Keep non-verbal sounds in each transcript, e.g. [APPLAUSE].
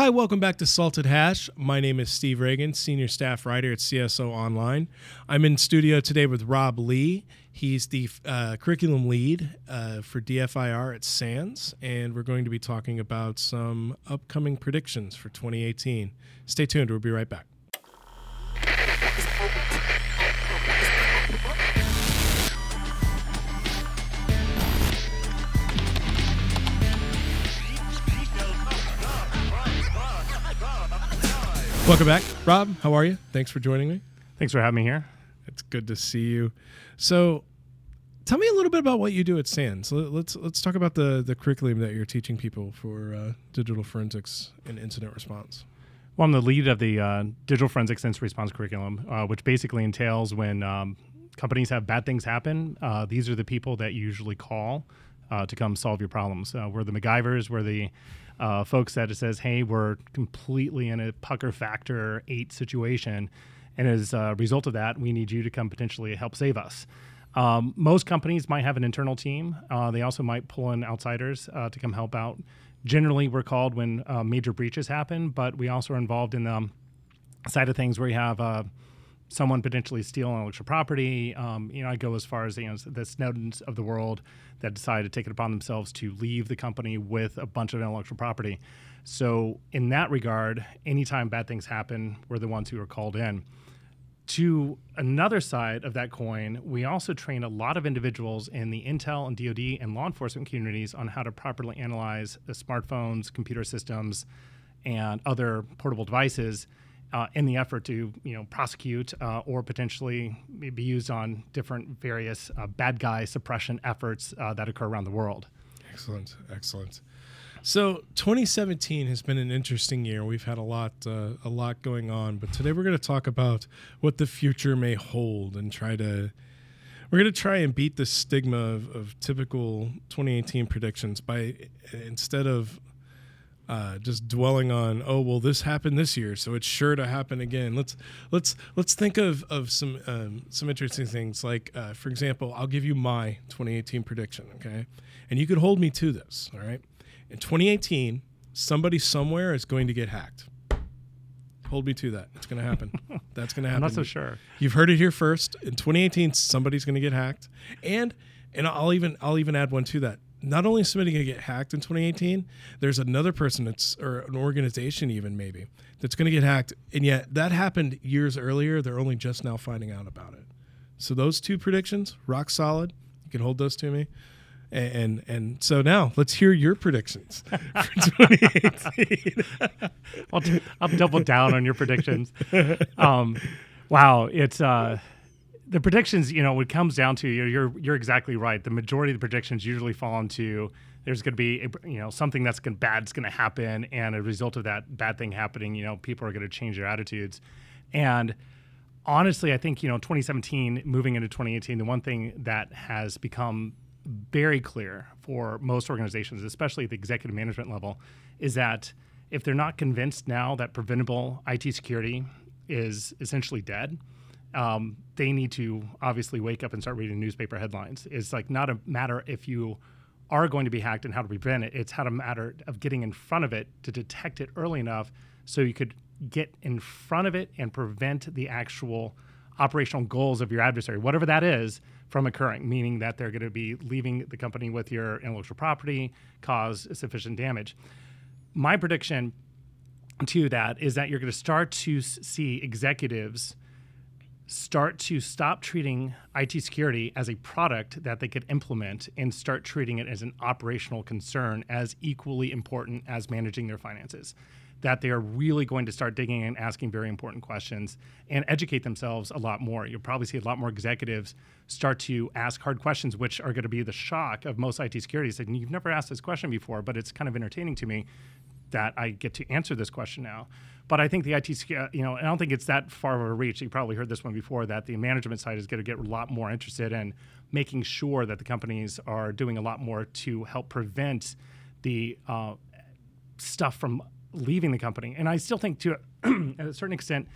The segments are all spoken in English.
Hi, welcome back to Salted Hash. My name is Steve Ragan, senior staff writer at CSO Online. I'm in studio today with Rob Lee. He's the uh, curriculum lead uh, for DFIR at SANS, and we're going to be talking about some upcoming predictions for 2018. Stay tuned, we'll be right back. Welcome back, Rob. How are you? Thanks for joining me. Thanks for having me here. It's good to see you. So, tell me a little bit about what you do at SANS. Let's let's talk about the the curriculum that you're teaching people for uh, digital forensics and incident response. Well, I'm the lead of the uh, digital forensics incident response curriculum, uh, which basically entails when um, companies have bad things happen. Uh, these are the people that you usually call uh, to come solve your problems. Uh, we're the MacGyvers. We're the uh, folks that it says, hey, we're completely in a pucker factor eight situation. And as a result of that, we need you to come potentially help save us. Um, most companies might have an internal team. Uh, they also might pull in outsiders uh, to come help out. Generally, we're called when uh, major breaches happen, but we also are involved in the um, side of things where you have someone potentially steal intellectual property. Um, you know, I go as far as you know, the Snowdens of the world that decide to take it upon themselves to leave the company with a bunch of intellectual property. So, in that regard, anytime bad things happen, we're the ones who are called in. To another side of that coin, we also train a lot of individuals in the Intel and DoD and law enforcement communities on how to properly analyze the smartphones, computer systems, and other portable devices uh, in the effort to you know prosecute uh, or potentially be used on different various uh, bad guy suppression efforts uh, that occur around the world. Excellent, excellent. So 2017 has been an interesting year. We've had a lot, uh, a lot going on, but today we're going to talk about what the future may hold and try to. We're going to try and beat the stigma of, of typical 2018 predictions by instead of uh, just dwelling on oh well this happened this year so it's sure to happen again. Let's let's let's think of of some um, some interesting things like uh, for example i'll give you my 2018 prediction okay? And you could hold me to this all right? In 2018 somebody somewhere is going to get hacked. Hold me to that. It's going to happen. [LAUGHS] That's going to happen. i'm not so sure. You've heard it here first. In 2018 somebody's going to get hacked. And and i'll even i'll even add one to that not only is somebody going to get hacked in 2018, there's another person that's, or an organization even maybe, that's going to get hacked. And yet that happened years earlier. They're only just now finding out about it. So those two predictions, rock solid. You can hold those to me. And, and, and so now let's hear your predictions [LAUGHS] for 2018. I'll, double down on your predictions. Um, wow, it's uh, the predictions, you know, it comes down to you're, you're you're exactly right. The majority of the predictions usually fall into there's going to be you know something that's going bad's going to happen, and a result of that bad thing happening, you know, people are going to change their attitudes. And honestly, I think you know 2017 moving into 2018, the one thing that has become very clear for most organizations, especially at the executive management level, is that if they're not convinced now that preventable IT security is essentially dead, um, they need to obviously wake up and start reading newspaper headlines. It's like not a matter if you are going to be hacked and how to prevent it. It's how to matter of getting in front of it to detect it early enough so you could get in front of it and prevent the actual operational goals of your adversary, whatever that is, from occurring, meaning that they're going to be leaving the company with your intellectual property, cause sufficient damage. My prediction to that is that you're going to start to see executives start to stop treating IT security as a product that they could implement and start treating it as an operational concern as equally important as managing their finances. That they are really going to start digging and asking very important questions and educate themselves a lot more. You'll probably see a lot more executives start to ask hard questions, which are going to be the shock of most IT security. Saying, You've never asked this question before, but it's kind of entertaining to me that I get to answer this question now. But I think the IT, you know, I don't think it's that far of a reach. You probably heard this one before that the management side is going to get a lot more interested in making sure that the companies are doing a lot more to help prevent the uh, stuff from leaving the company. And I still think, to [CLEARS THROAT] a certain extent,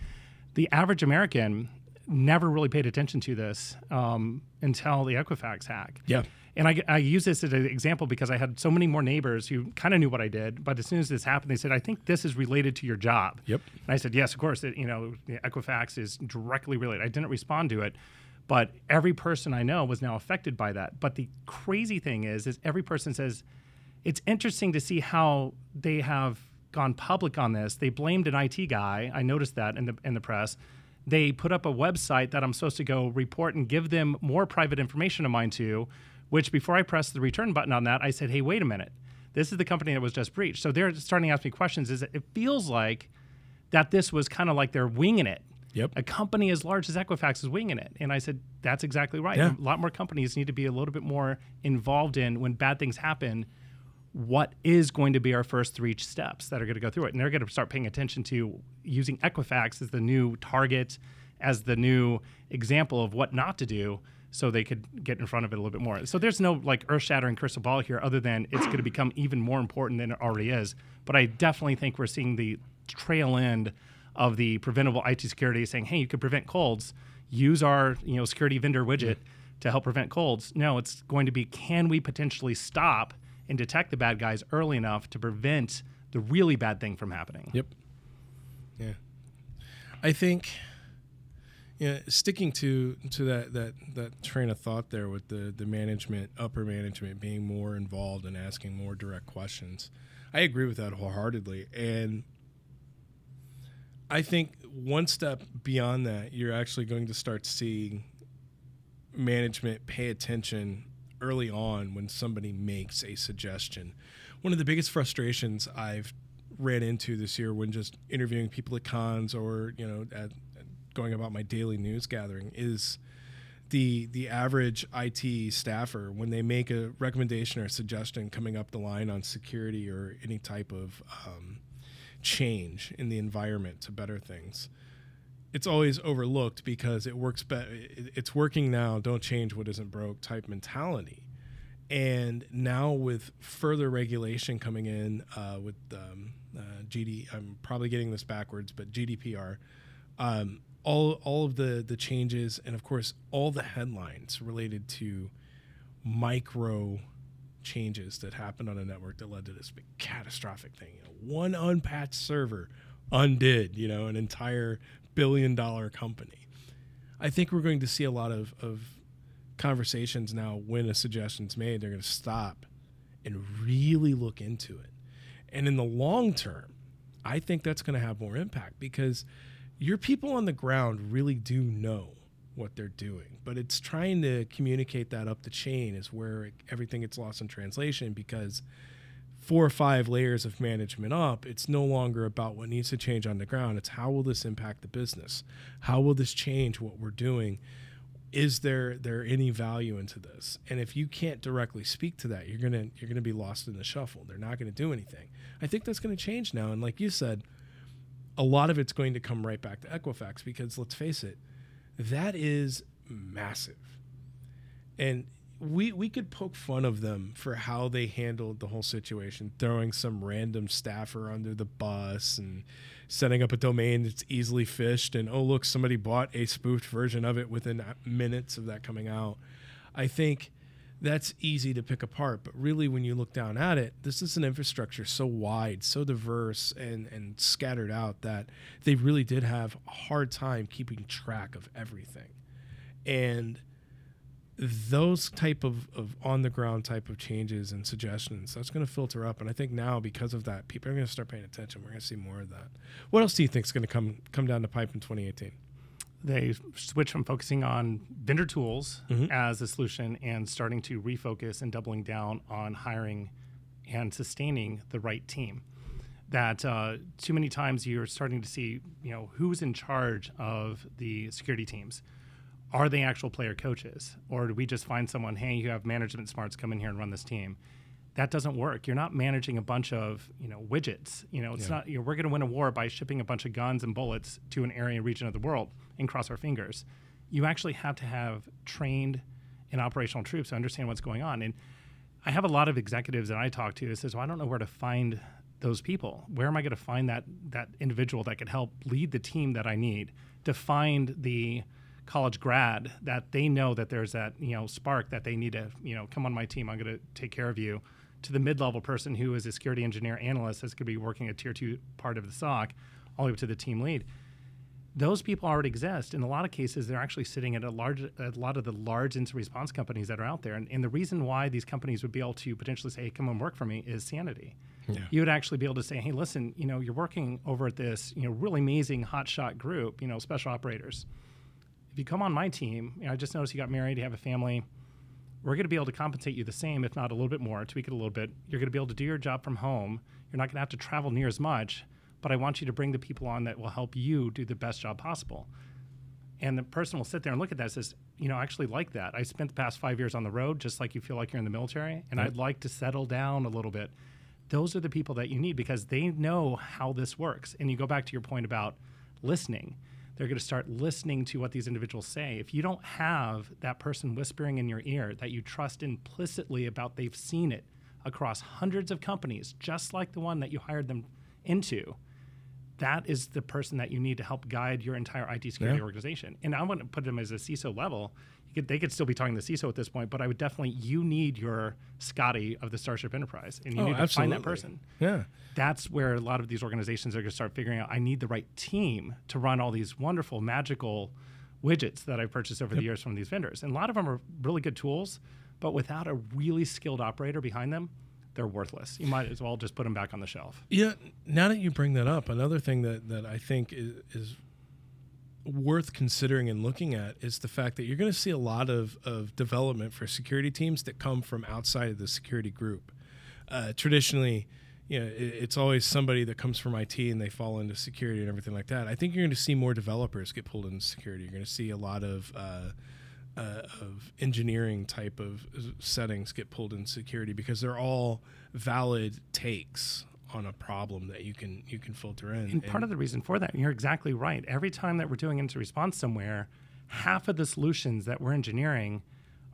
the average American never really paid attention to this um, until the Equifax hack. Yeah. And I, I use this as an example because I had so many more neighbors who kind of knew what I did, but as soon as this happened, they said, "I think this is related to your job." Yep. And I said, "Yes, of course. It, you know, Equifax is directly related." I didn't respond to it, but every person I know was now affected by that. But the crazy thing is, is every person says, "It's interesting to see how they have gone public on this." They blamed an IT guy. I noticed that in the in the press. They put up a website that I'm supposed to go report and give them more private information of mine to which before I pressed the return button on that, I said, hey, wait a minute. This is the company that was just breached. So they're starting to ask me questions. Is it feels like that this was kind of like they're winging it. Yep. A company as large as Equifax is winging it. And I said, that's exactly right. Yeah. A lot more companies need to be a little bit more involved in when bad things happen. What is going to be our first three steps that are going to go through it? And they're going to start paying attention to using Equifax as the new target, as the new example of what not to do so they could get in front of it a little bit more. So there's no like earth-shattering crystal ball here, other than it's going to become even more important than it already is. But I definitely think we're seeing the trail end of the preventable IT security, saying, "Hey, you could prevent colds. Use our you know security vendor widget to help prevent colds." No, it's going to be, can we potentially stop and detect the bad guys early enough to prevent the really bad thing from happening? Yep. Yeah. I think yeah, sticking to to that that that train of thought there with the the management, upper management being more involved and asking more direct questions. I agree with that wholeheartedly, and I think one step beyond that, you're actually going to start seeing management pay attention early on when somebody makes a suggestion. One of the biggest frustrations I've ran into this year when just interviewing people at cons or you know at going about my daily news gathering is the the average IT staffer when they make a recommendation or a suggestion coming up the line on security or any type of um, change in the environment to better things. It's always overlooked because it works. Be- it's working now. Don't change what isn't broke. Type mentality, and now with further regulation coming in uh, with um, uh, GD, I'm probably getting this backwards, but GDPR, um, all all of the the changes, and of course all the headlines related to micro changes that happened on a network that led to this big catastrophic thing. You know, one unpatched server undid, you know, an entire billion dollar company. I think we're going to see a lot of, of conversations now when a suggestion's made, they're going to stop and really look into it. And in the long term, I think that's going to have more impact because your people on the ground really do know what they're doing, but it's trying to communicate that up the chain is where everything gets lost in translation because four or five layers of management up, it's no longer about what needs to change on the ground. It's how will this impact the business? How will this change what we're doing? Is there there any value into this? And if you can't directly speak to that, you're gonna you're gonna be lost in the shuffle. They're not gonna do anything. I think that's gonna change now. And like you said, a lot of it's going to come right back to Equifax because let's face it, that is massive. And we we could poke fun of them for how they handled the whole situation, throwing some random staffer under the bus and setting up a domain that's easily phished and oh look somebody bought a spoofed version of it within minutes of that coming out. I think that's easy to pick apart, but really when you look down at it, this is an infrastructure so wide, so diverse and and scattered out that they really did have a hard time keeping track of everything. And those type of, of on the ground type of changes and suggestions that's going to filter up and i think now because of that people are going to start paying attention we're going to see more of that what else do you think is going to come come down the pipe in 2018 they switch from focusing on vendor tools Mhm. as a solution and starting to refocus and doubling down on hiring and sustaining the right team. That uh, too many times you're starting to see, you know, who's in charge of the security teams. Are they actual player coaches, or do we just find someone? Hey, you have management smarts come in here and run this team. That doesn't work. You're not managing a bunch of you know widgets. You know, it's Yeah. not. You know, we're going to win a war by shipping a bunch of guns and bullets to an area region of the world and cross our fingers. You actually have to have trained and operational troops to understand what's going on. And I have a lot of executives that I talk to that says, "Well, I don't know where to find those people. Where am I going to find that that individual that could help lead the team that I need to find the college grad that they know that there's that you know spark that they need to you know come on my team. I'm going to take care of you. To the mid-level person who is a security engineer analyst that's going to be working a tier two part of the SOC, all the way up to the team lead those people already exist. In a lot of cases, they're actually sitting at a large, a lot of the large incident response companies that are out there. And, and, the reason why these companies would be able to potentially say, hey, come and work for me is sanity. Yeah. You would actually be able to say, hey, listen, you know, you're working over at this, you know, really amazing hotshot group, you know, special operators. If you come on my team, you know, I just noticed you got married, you have a family. We're going to be able to compensate you the same, if not a little bit more, tweak it a little bit. You're going to be able to do your job from home. You're not going to have to travel near as much but I want you to bring the people on that will help you do the best job possible. And the person will sit there and look at that and says, you know, I actually like that. I spent the past five years on the road, just like you feel like you're in the military, and I'd like to settle down a little bit. Those are the people that you need because they know how this works. And you go back to your point about listening. They're going to start listening to what these individuals say. If you don't have that person whispering in your ear that you trust implicitly about they've seen it across hundreds of companies, just like the one that you hired them into, that is the person that you need to help guide your entire IT security yeah. organization. And I wouldn't put them as a CISO level. They could still be talking to the CISO at this point, but I would definitely you need your Scotty of the Starship Enterprise, and you oh, need to absolutely. find that person. Yeah, that's where a lot of these organizations are going to start figuring out. I need the right team to run all these wonderful, magical widgets that I've purchased over yep. the years from these vendors, and a lot of them are really good tools, but without a really skilled operator behind them, they're worthless. You might as well just put them back on the shelf. Yeah. Now that you bring that up, another thing that, that I think is, is worth considering and looking at is the fact that you're going to see a lot of, of development for security teams that come from outside of the security group. Uh, traditionally, you know, it, it's always somebody that comes from IT and they fall into security and everything like that. I think you're going to see more developers get pulled into security. You're going to see a lot of uh, uh, of engineering type of settings get pulled in security because they're all valid takes on a problem that you can you can filter in. And, part of the reason for that, you're exactly right. Every time that we're doing into response somewhere, half of the solutions that we're engineering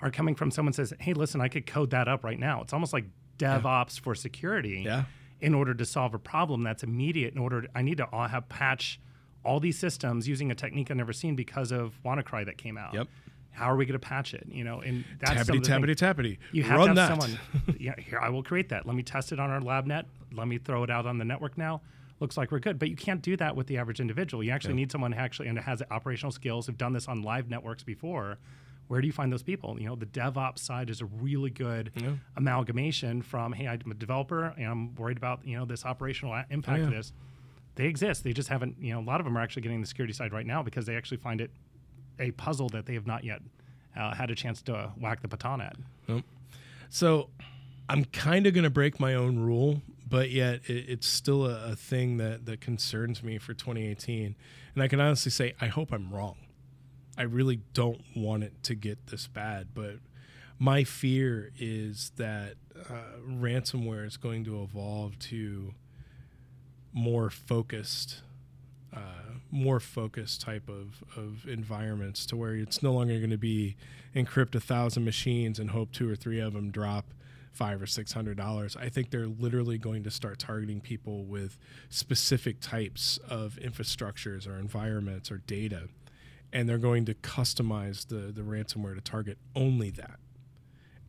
are coming from someone says, "Hey, listen, I could code that up right now." It's almost like DevOps yeah. for security. Yeah. In order to solve a problem that's immediate, in order to, I need to have patch all these systems using a technique I've never seen because of WannaCry that came out. Yep how are we going to patch it? You know, and that's tappity tappity tappity. You have Run to have that. someone. [LAUGHS] yeah, here I will create that. Let me test it on our lab net. Let me throw it out on the network now. Looks like we're good, but you can't do that with the average individual. You actually yeah. need someone who actually and has operational skills, who've done this on live networks before. Where do you find those people? You know, the DevOps side is a really good yeah. amalgamation from, hey, I'm a developer and I'm worried about you know this operational uh, impact oh, yeah. of this. They exist. They just haven't. You know, a lot of them are actually getting the security side right now because they actually find it a puzzle that they have not yet uh, had a chance to whack the baton at. Nope. So I'm kind of going to break my own rule, but yet it, it's still a, a, thing that, that concerns me for 2018. And I can honestly say, I hope I'm wrong. I really don't want it to get this bad, but my fear is that uh, ransomware is going to evolve to more focused uh, more focused type of, of environments to where it's no longer going to be encrypt a thousand machines and hope two or three of them drop five or six hundred dollars. I think they're literally going to start targeting people with specific types of infrastructures or environments or data, and they're going to customize the the ransomware to target only that.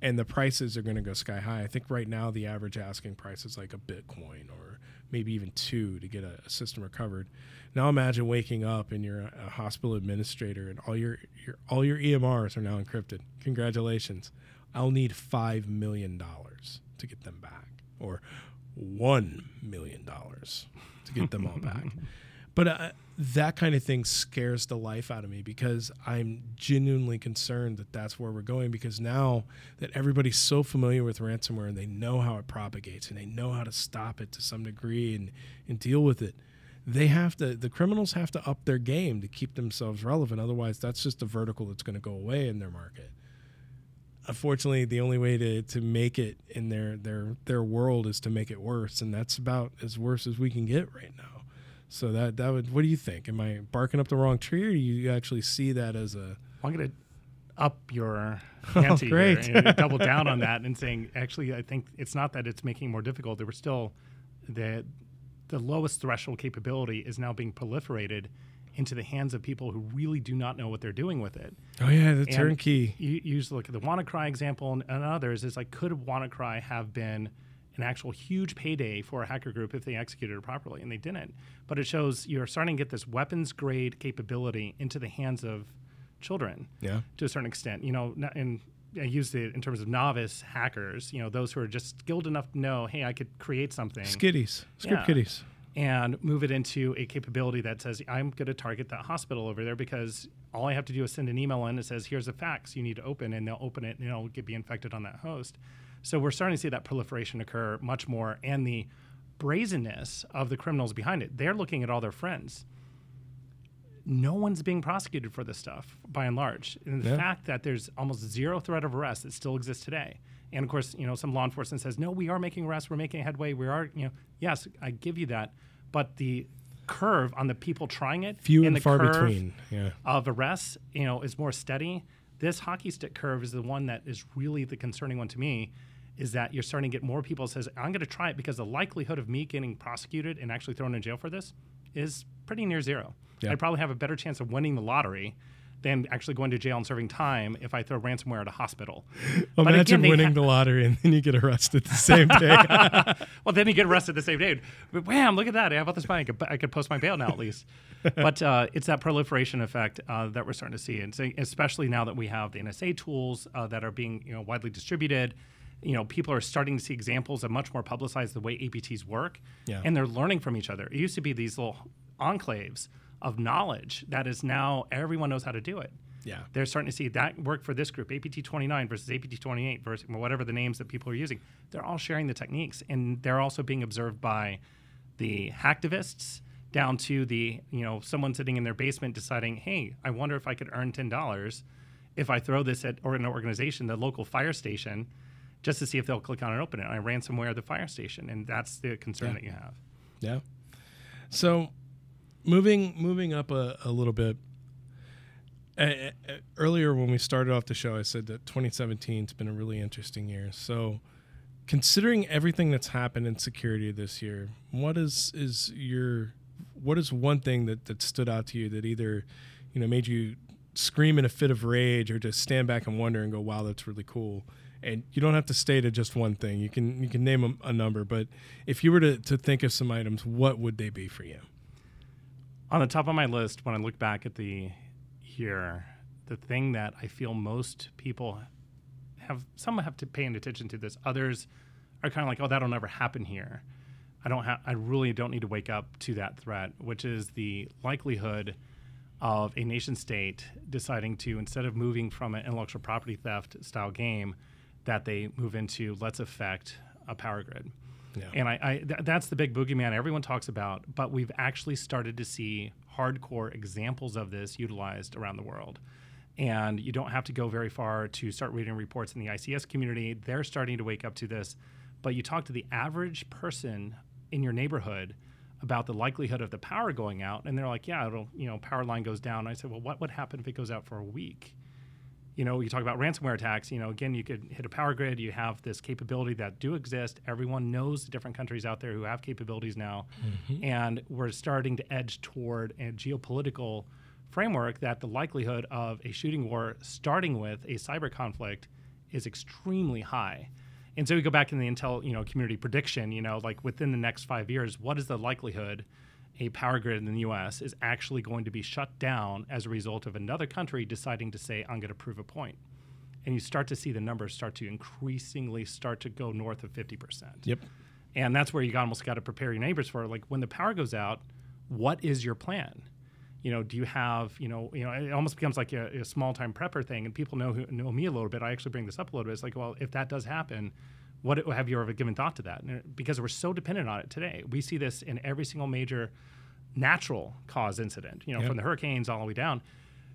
And the prices are going to go sky high. I think right now the average asking price is like a Bitcoin or maybe even two to get a, a system recovered. Now imagine waking up and you're a, hospital administrator and all your, your all your EMRs are now encrypted. Congratulations. I'll need five million dollars to get them back, or one million dollars to get them all back. [LAUGHS] But uh, that kind of thing scares the life out of me because I'm genuinely concerned that that's where we're going. Because now that everybody's so familiar with ransomware and they know how it propagates and they know how to stop it to some degree and, and deal with it, they have to, the criminals have to up their game to keep themselves relevant. Otherwise, that's just a vertical that's going to go away in their market. Unfortunately, the only way to, to make it in their, their, their world is to make it worse. And that's about as worse as we can get right now. So that that would. What do you think? Am I barking up the wrong tree, or do you actually see that as a? I'm going to up your [LAUGHS] oh, ante oh, great. here and [LAUGHS] double down on that and saying actually I think it's not that it's making it more difficult. There were still the the lowest threshold capability is now being proliferated into the hands of people who really do not know what they're doing with it. Oh yeah, the turnkey. You, to look at the WannaCry example and, and others. Is like, could WannaCry have been an actual huge payday for a hacker group if they executed it properly? And they didn't. But it shows you're starting to get this weapons grade capability into the hands of children Yeah. to a certain extent. You know, and I use it in terms of novice hackers. You know, those who are just skilled enough to know, hey, I could create something Skiddies. Script Yeah. kiddies. and move it into a capability that says I'm going to target that hospital over there because all I have to do is send an email in that says here's a fax you need to open and they'll open it and it'll get be infected on that host. So we're starting to see that proliferation occur much more and the brazenness of the criminals behind it. They're looking at all their friends. No one's being prosecuted for this stuff by and large. And the Yeah. fact that there's almost zero threat of arrest that still exists today. And of course, you know, some law enforcement says, no, we are making arrests, we're making headway, we are, you know, yes, I give you that. But the curve on the people trying it Few and and the far curve between. Yeah. of arrests, you know, is more steady. This hockey stick curve is the one that is really the concerning one to me. Is that you're starting to get more people says I'm going to try it because the likelihood of me getting prosecuted and actually thrown in jail for this is pretty near zero. Yeah. I'd probably have a better chance of winning the lottery than actually going to jail and serving time if I throw ransomware at a hospital. [LAUGHS] But Imagine again, winning ha- the lottery and then you get arrested the same day. [LAUGHS] well, then you get arrested the same day. But wham, look at that. How about this money? I could, I could post my bail now at least. [LAUGHS] but uh, it's that proliferation effect uh, that we're starting to see. And so, especially now that we have the NSA tools uh, that are being you know, widely distributed. You know, people are starting to see examples of much more publicized the way APTs work. Yeah. And they're learning from each other. It used to be these little enclaves of knowledge that is now everyone knows how to do it yeah. they're starting to see that work for this group, APT 29 versus APT 28 versus whatever the names that people are using. They're all sharing the techniques, and they're also being observed by the hacktivists down to the you know someone sitting in their basement deciding, hey, I wonder if I could earn ten dollars if I throw this at or an organization, the local fire station, just to see if they'll click on it and open it. And I ransomware the fire station, and that's the concern Yeah. that you have. Yeah. So, moving moving up a, a little bit. Uh, uh, earlier, when we started off the show, I said that 2017 has been a really interesting year. So, considering everything that's happened in security this year, what is is your what is one thing that that stood out to you that either you know made you scream in a fit of rage or just stand back and wonder and go, "Wow, that's really cool." And you don't have to stay to just one thing. You can you can name a, a number, but if you were to, to think of some items, what would they be for you? on the top of my list when I look back at the year, the thing that I feel most people have some have to paying attention to this. Others are kind of like, oh, that'll never happen here. I don't have. I really don't need to wake up to that threat, which is the likelihood of a nation state deciding to instead of moving from an intellectual property theft style game, that they move into let's affect a power grid. Yeah. And I, I th- that's the big boogeyman everyone talks about, but we've actually started to see hardcore examples of this utilized around the world. And you don't have to go very far to start reading reports in the ICS community. They're starting to wake up to this. But you talk to the average person in your neighborhood about the likelihood of the power going out, and they're like, "Yeah, it'll, you know, power line goes down." I said, "Well, what would happen if it goes out for a week?" You know, you talk about ransomware attacks. You know, again, you could hit a power grid. You have this capability that do exist. Everyone knows the different countries out there who have capabilities now, mm-hmm. and we're starting to edge toward a geopolitical framework that the likelihood of a shooting war starting with a cyber conflict is extremely high. And so we go back in the Intel, you know, community prediction. You know, like within the next five years, what is the likelihood a power grid in the U.S. is actually going to be shut down as a result of another country deciding to say, "I'm going to prove a point," and you start to see the numbers start to increasingly start to go north of 50 percent. Yep. And that's where you almost got to prepare your neighbors for. Like when the power goes out, what is your plan? You know, do you have, you know, you know, it almost becomes like a, a small time prepper thing, and people know who know me a little bit. I actually bring this up a little bit. It's like, well, if that does happen, what have you ever given thought to that? And because we're so dependent on it today, we see this in every single major natural cause incident. You know, Yep. from the hurricanes all the way down.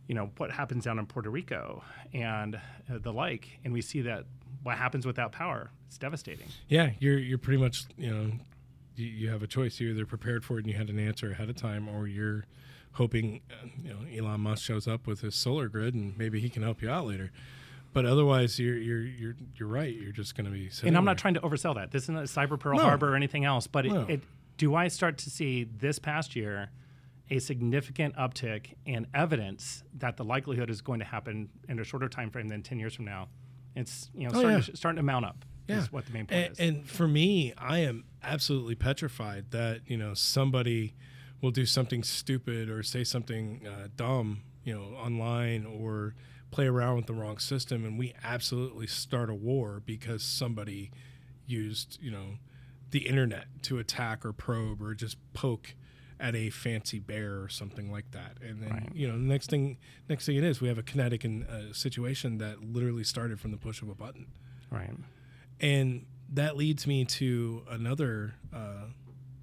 You know what happens down in Puerto Rico and uh, the like, and we see that what happens without power. It's devastating. Yeah, you're you're pretty much you know you, you have a choice. You're either prepared for it and you had an answer ahead of time, or you're hoping uh, you know Elon Musk shows up with his solar grid and maybe he can help you out later. But otherwise, you're you're you're you're right. You're just going to be. and I'm not trying to oversell that. This isn't a cyber Pearl No. Harbor or anything else, but it, No. it, do I start to see this past year a significant uptick in evidence that the likelihood is going to happen in a shorter time frame than 10 years from now. It's you know Oh, starting, yeah. to, starting to mount up. Yeah. Is what the main point and, is. and for me, I am absolutely petrified that you know somebody will do something stupid or say something uh, dumb, you know, online or play around with the wrong system, and we absolutely start a war because somebody used you know the internet to attack or probe or just poke at a fancy bear or something like that. And then Right. you know, the next thing next thing it is, we have a kinetic in, uh, situation that literally started from the push of a button. right. And that leads me to another uh,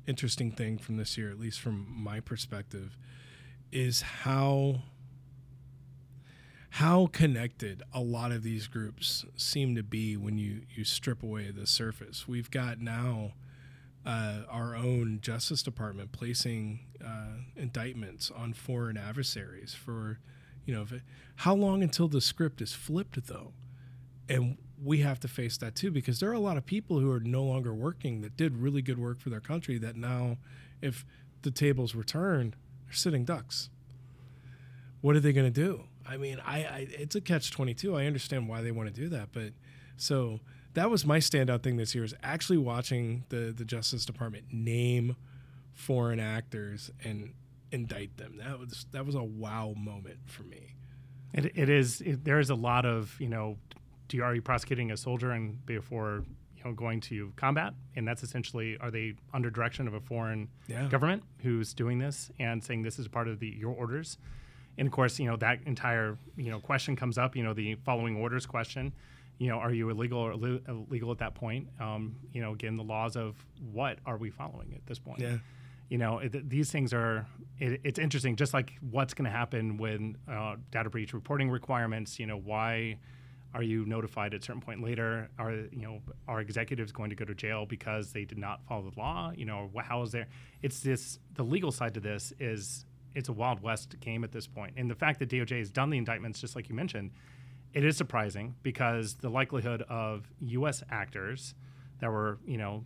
interesting thing from this year, at least from my perspective, is how how connected a lot of these groups seem to be when you you strip away the surface. We've got now uh, our own Justice Department placing uh, indictments on foreign adversaries for, you know, how long until the script is flipped though, and we have to face that too because there are a lot of people who are no longer working that did really good work for their country that now, if the tables were turned, they're sitting ducks. What are they going to do? I mean, I, I it's a catch twenty two. I understand why they want to do that, but so that was my standout thing this year is actually watching the the Justice Department name foreign actors and indict them. That was that was a wow moment for me. It, it is. It, there is a lot of you know, do you, are you prosecuting a soldier and before you know going to combat? And that's essentially are they under direction of a foreign Yeah. government who's doing this and saying this is part of the your orders? And of course, you know that entire you know question comes up. You know the following orders question. You know, are you illegal or illegal at that point? Um, you know, again, the laws of what are we following at this point? Yeah. you know it, these things are it, it's interesting just like what's going to happen when uh, data breach reporting requirements you know why are you notified at a certain point later are you know are executives going to go to jail because they did not follow the law you know how is there it's this the legal side to this is it's a wild west game at this point and the fact that doj has done the indictments just like you mentioned it is surprising because the likelihood of U.S. actors that were, you know,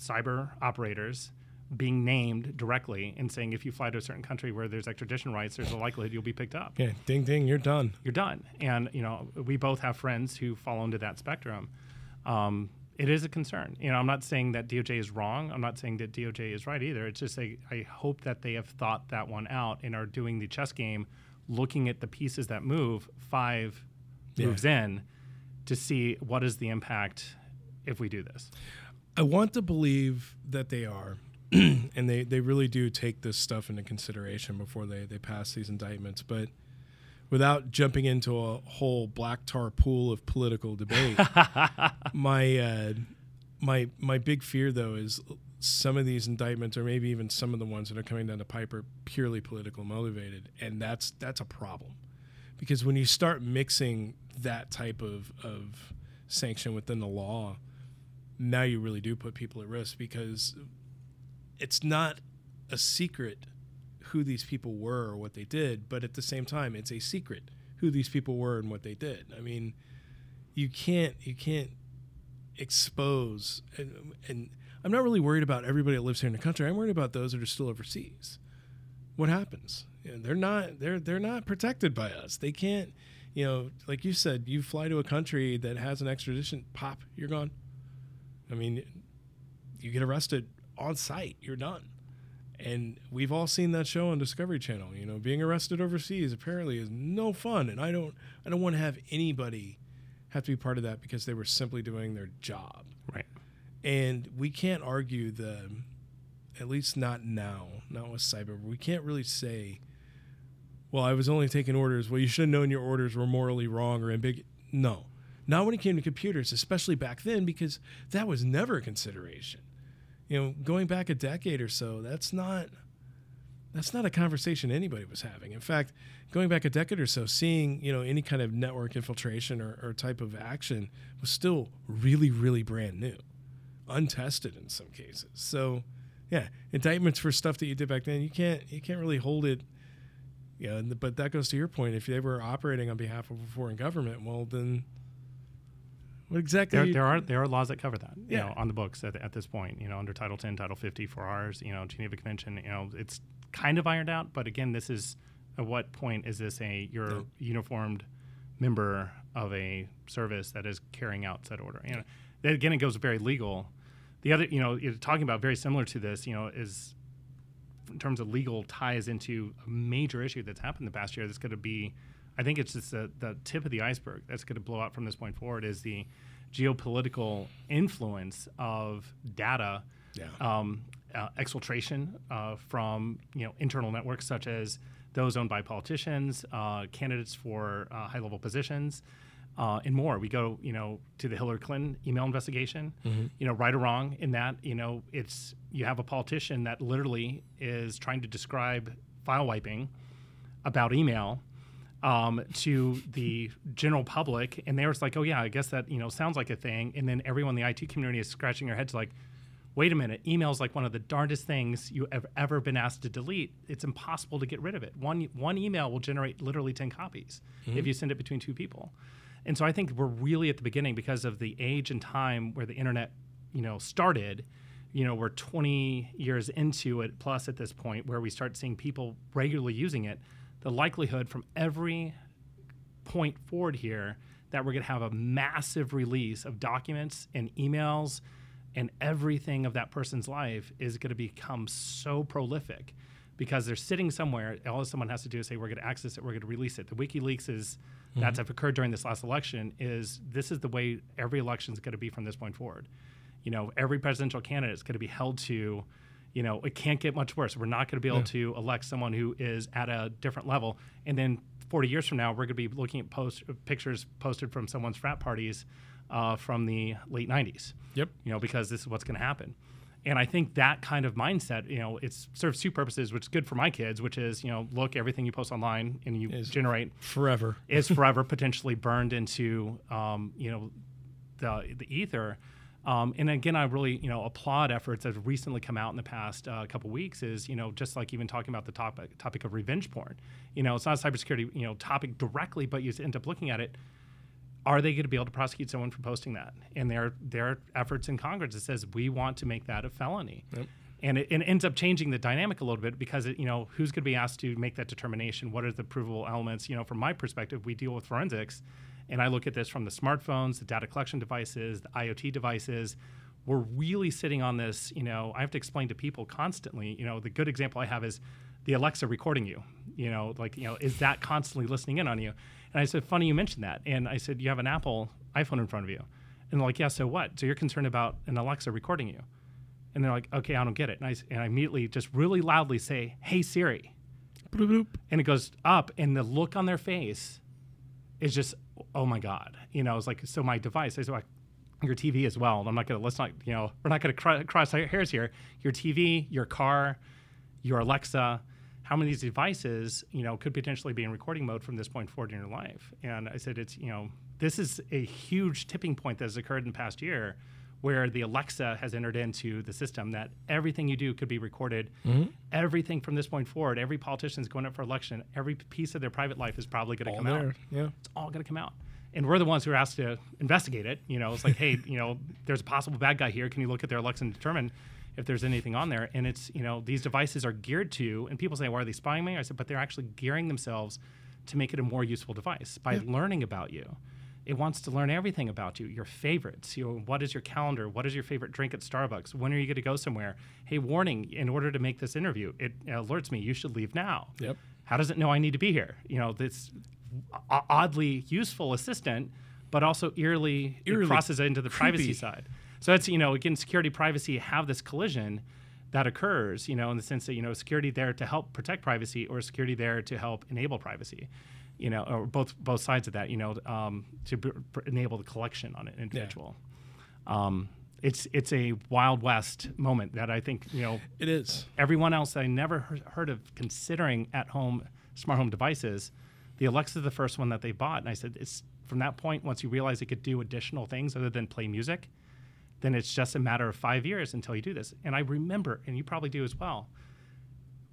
cyber operators being named directly and saying if you fly to a certain country where there's extradition rights, there's a likelihood you'll be picked up. Yeah, ding ding, you're done. You're done. And you know, we both have friends who fall into that spectrum. Um, it is a concern. You know, I'm not saying that DOJ is wrong. I'm not saying that DOJ is right either. It's just a, I hope that they have thought that one out and are doing the chess game, looking at the pieces that move five Yeah. moves in to see what is the impact if we do this. I want to believe that they are, [CLEARS THROAT] and they, they really do take this stuff into consideration before they, they pass these indictments. But without jumping into a whole black tar pool of political debate, [LAUGHS] my uh, my my big fear though is some of these indictments, or maybe even some of the ones that are coming down the pipe, are purely political motivated, and that's that's a problem. Because when you start mixing that type of of sanction within the law now you really do put people at risk because it's not a secret who these people were or what they did, but at the same time, it's a secret who these people were and what they did. I mean, you can't you can't expose and, and I'm not really worried about everybody that lives here in the country. I'm worried about those that are still overseas. What happens? You know, they're not they're they're not protected by us. They can't, you know, like you said, you fly to a country that has an extradition, pop, you're gone. I mean, you get arrested on site, you're done. And we've all seen that show on Discovery Channel. You know, being arrested overseas apparently is no fun, and I don't, I don't want to have anybody have to be part of that because they were simply doing their job. Right. And we can't argue the, at least not now, not with cyber. We can't really say, well, I was only taking orders. Well, you should have known your orders were morally wrong or ambiguous. No, not when it came to computers, especially back then, because that was never a consideration. You know, going back a decade or so, that's not that's not a conversation anybody was having. In fact, going back a decade or so, seeing you know any kind of network infiltration or, or type of action was still really, really brand new, untested in some cases. So, yeah, indictments for stuff that you did back then, you can't you can't really hold it. Yeah, but that goes to your point. If they were operating on behalf of a foreign government, well, then what exactly? There, you- there are there are laws that cover that. You know, on the books at, at this point. You know, under Title 10, Title 50 for ours. You know, Geneva Convention. You know, it's kind of ironed out. But again, this is at what point is this a you're a uniformed member of a service that is carrying out said order? You know, again, it goes very legal. The other, you know, you're talking about very similar to this, you know, is in terms of legal ties into a major issue that's happened the past year. That's going to be, I think it's just the, the tip of the iceberg that's going to blow out from this point forward is the geopolitical influence of data Yeah. um, uh, exfiltration uh, from you know internal networks such as those owned by politicians, uh, candidates for uh, high-level positions, uh, and more. We go you know to the Hillary Clinton email investigation. You know, right or wrong in that you know it's you have a politician that literally is trying to describe file wiping about email um, to the general public, and they were like, "Oh yeah, I guess that you know sounds like a thing." And then everyone in the IT community is scratching their heads like, "Wait a minute, email's like one of the darndest things you have ever been asked to delete. It's impossible to get rid of it. One one email will generate literally ten copies if you send it between two people." And so I think we're really at the beginning because of the age and time where the internet, you know, started. You know, we're 20 years into it plus at this point where we start seeing people regularly using it. The likelihood from every point forward here that we're going to have a massive release of documents and emails and everything of that person's life is going to become so prolific because they're sitting somewhere. All someone has to do is say, "We're going to access it. We're going to release it." The WikiLeaks is mm-hmm. that's have occurred during this last election. Is this is the way every election is going to be from this point forward? You know, every presidential candidate is going to be held to. You know, it can't get much worse. We're not going to be able to elect someone who is at a different level, and then 40 years from now, we're going to be looking at post pictures posted from someone's frat parties uh, from the late 90s Yep. you know, because this is what's going to happen. And I think that kind of mindset, you know, it serves two purposes, which is good for my kids, which is, you know, look, everything you post online and you Is- generate Forever. is forever [LAUGHS] potentially burned into, um, you know, the the ether. Um, and again, I really, you know, applaud efforts that have recently come out in the past uh, couple weeks. Is you know, just like even talking about the topic topic of revenge porn. You know, it's not a cybersecurity you know topic directly, but you end up looking at it are they going to be able to prosecute someone for posting that? And there there are efforts in Congress that says we want to make that a felony. And it, it ends up changing the dynamic a little bit because it, you know who's going to be asked to make that determination? What are the provable elements? You know, from my perspective, we deal with forensics, and I look at this from the smartphones, the data collection devices, the IoT devices. We're really sitting on this. You know, I have to explain to people constantly. You know, the good example I have is the Alexa recording you. You know, like you know, is that constantly listening in on you? And I said, funny you mentioned that. And I said, you have an Apple iPhone in front of you, and they're like, yeah. So what? So you're concerned about an Alexa recording you? And they're like, okay, I don't get it. And I, and I immediately just really loudly say, hey Siri, Bloop, bloop. and it goes up, and the look on their face is just, oh my god. You know, it's like so my device. I said, like, your TV as well. And I'm not gonna let's not you know we're not gonna cross our hairs here. Your TV, your car, your Alexa. How many of these devices, you know, could potentially be in recording mode from this point forward in your life? And I said, it's, you know, this is a huge tipping point that has occurred in the past year where the Alexa has entered into the system that everything you do could be recorded. Mm-hmm. Everything from this point forward, every politician is going up for election, every piece of their private life is probably going to come out. Yeah. it's all going to come out. And we're the ones who are asked to investigate it. You know, it's like, hey, you know, there's a possible bad guy here. Can you look at their Alexa and determine if there's anything on there? And it's, you know, these devices are geared to, and people say, why are they spying me? I said, but they're actually gearing themselves to make it a more useful device by learning about you. It wants to learn everything about you, your favorites. You know, what is your calendar? What is your favorite drink at Starbucks? When are you going to go somewhere? Hey, warning! In order to make this interview, it alerts me you should leave now. Yep. How does it know I need to be here? You know, this oddly useful assistant, but also eerily, it Eerily crosses into the privacy side. So that's you know, again, security, privacy have this collision that occurs. You know, in the sense that you know, security there to help protect privacy, or security there to help enable privacy. You know, or both both sides of that. You know, um, to b- enable the collection on an individual. Um, it's it's a wild west moment that I think you know It is. everyone else that I never heard, heard of considering at home smart home devices, the Alexa is the first one that they bought. And I said, it's from that point, once you realize it could do additional things other than play music, then it's just a matter of five years until you do this. And I remember, and you probably do as well,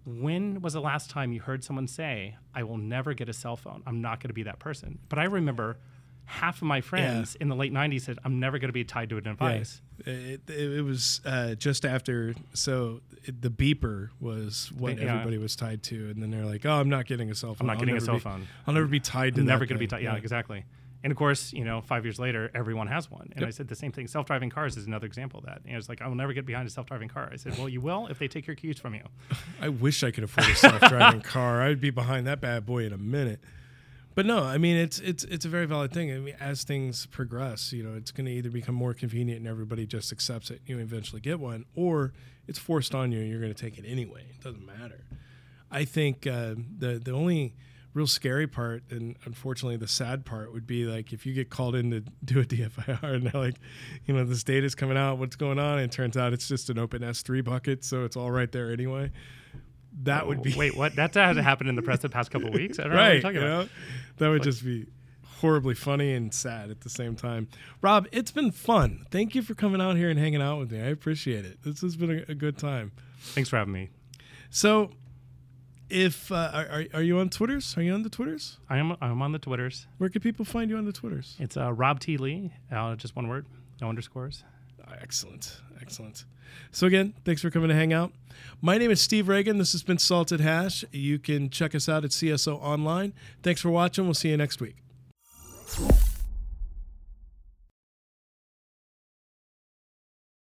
when was the last time you heard someone say, I will never get a cell phone? I'm not going to be that person. But I remember half of my friends in the late 90s said, I'm never going to be tied to a device. It, it, it was uh, just after, so it, the beeper was what Yeah. everybody was tied to, and then they're like, "Oh, I'm not getting a cell phone. I'm not I'll getting a cell be- phone. I'll never be tied to I'm that never going to be thing." tied. Yeah, exactly. And of course, you know, five years later, everyone has one. And Yep. I said the same thing. Self-driving cars is another example of that. And it's like, I will never get behind a self-driving car. I said, well, you will if they take your keys from you. [LAUGHS] I wish I could afford a self-driving [LAUGHS] car. I'd be behind that bad boy in a minute. But no, I mean it's it's it's a very valid thing. I mean, as things progress, you know, it's going to either become more convenient and everybody just accepts it. You eventually get one, or it's forced on you and you're going to take it anyway. It doesn't matter. I think uh, the the only real scary part, and unfortunately the sad part, would be like if you get called in to [LAUGHS] do a DFIR and they're like, you know, this data's coming out, what's going on? And it turns out it's just an open S3 bucket, so it's all right there anyway. That would be oh, Wait, what? That hasn't happened in the press the past couple weeks. I don't know what [LAUGHS] right. you're talking you about. know? That would just be horribly funny and sad at the same time. Rob, it's been fun. Thank you for coming out here and hanging out with me. I appreciate it. This has been a, a good time. Thanks for having me. So, if uh, are, are- you on Twitters? Are you on the Twitters? I am I'm on the Twitters. Where can people find you on the Twitters? It's uh, Rob T. Lee, uh, just one word, no underscores. Excellent. Excellent. So, again, thanks for coming to hang out. My name is Steve Ragan. This has been Salted Hash. You can check us out at CSO Online. Thanks for watching. We'll see you next week.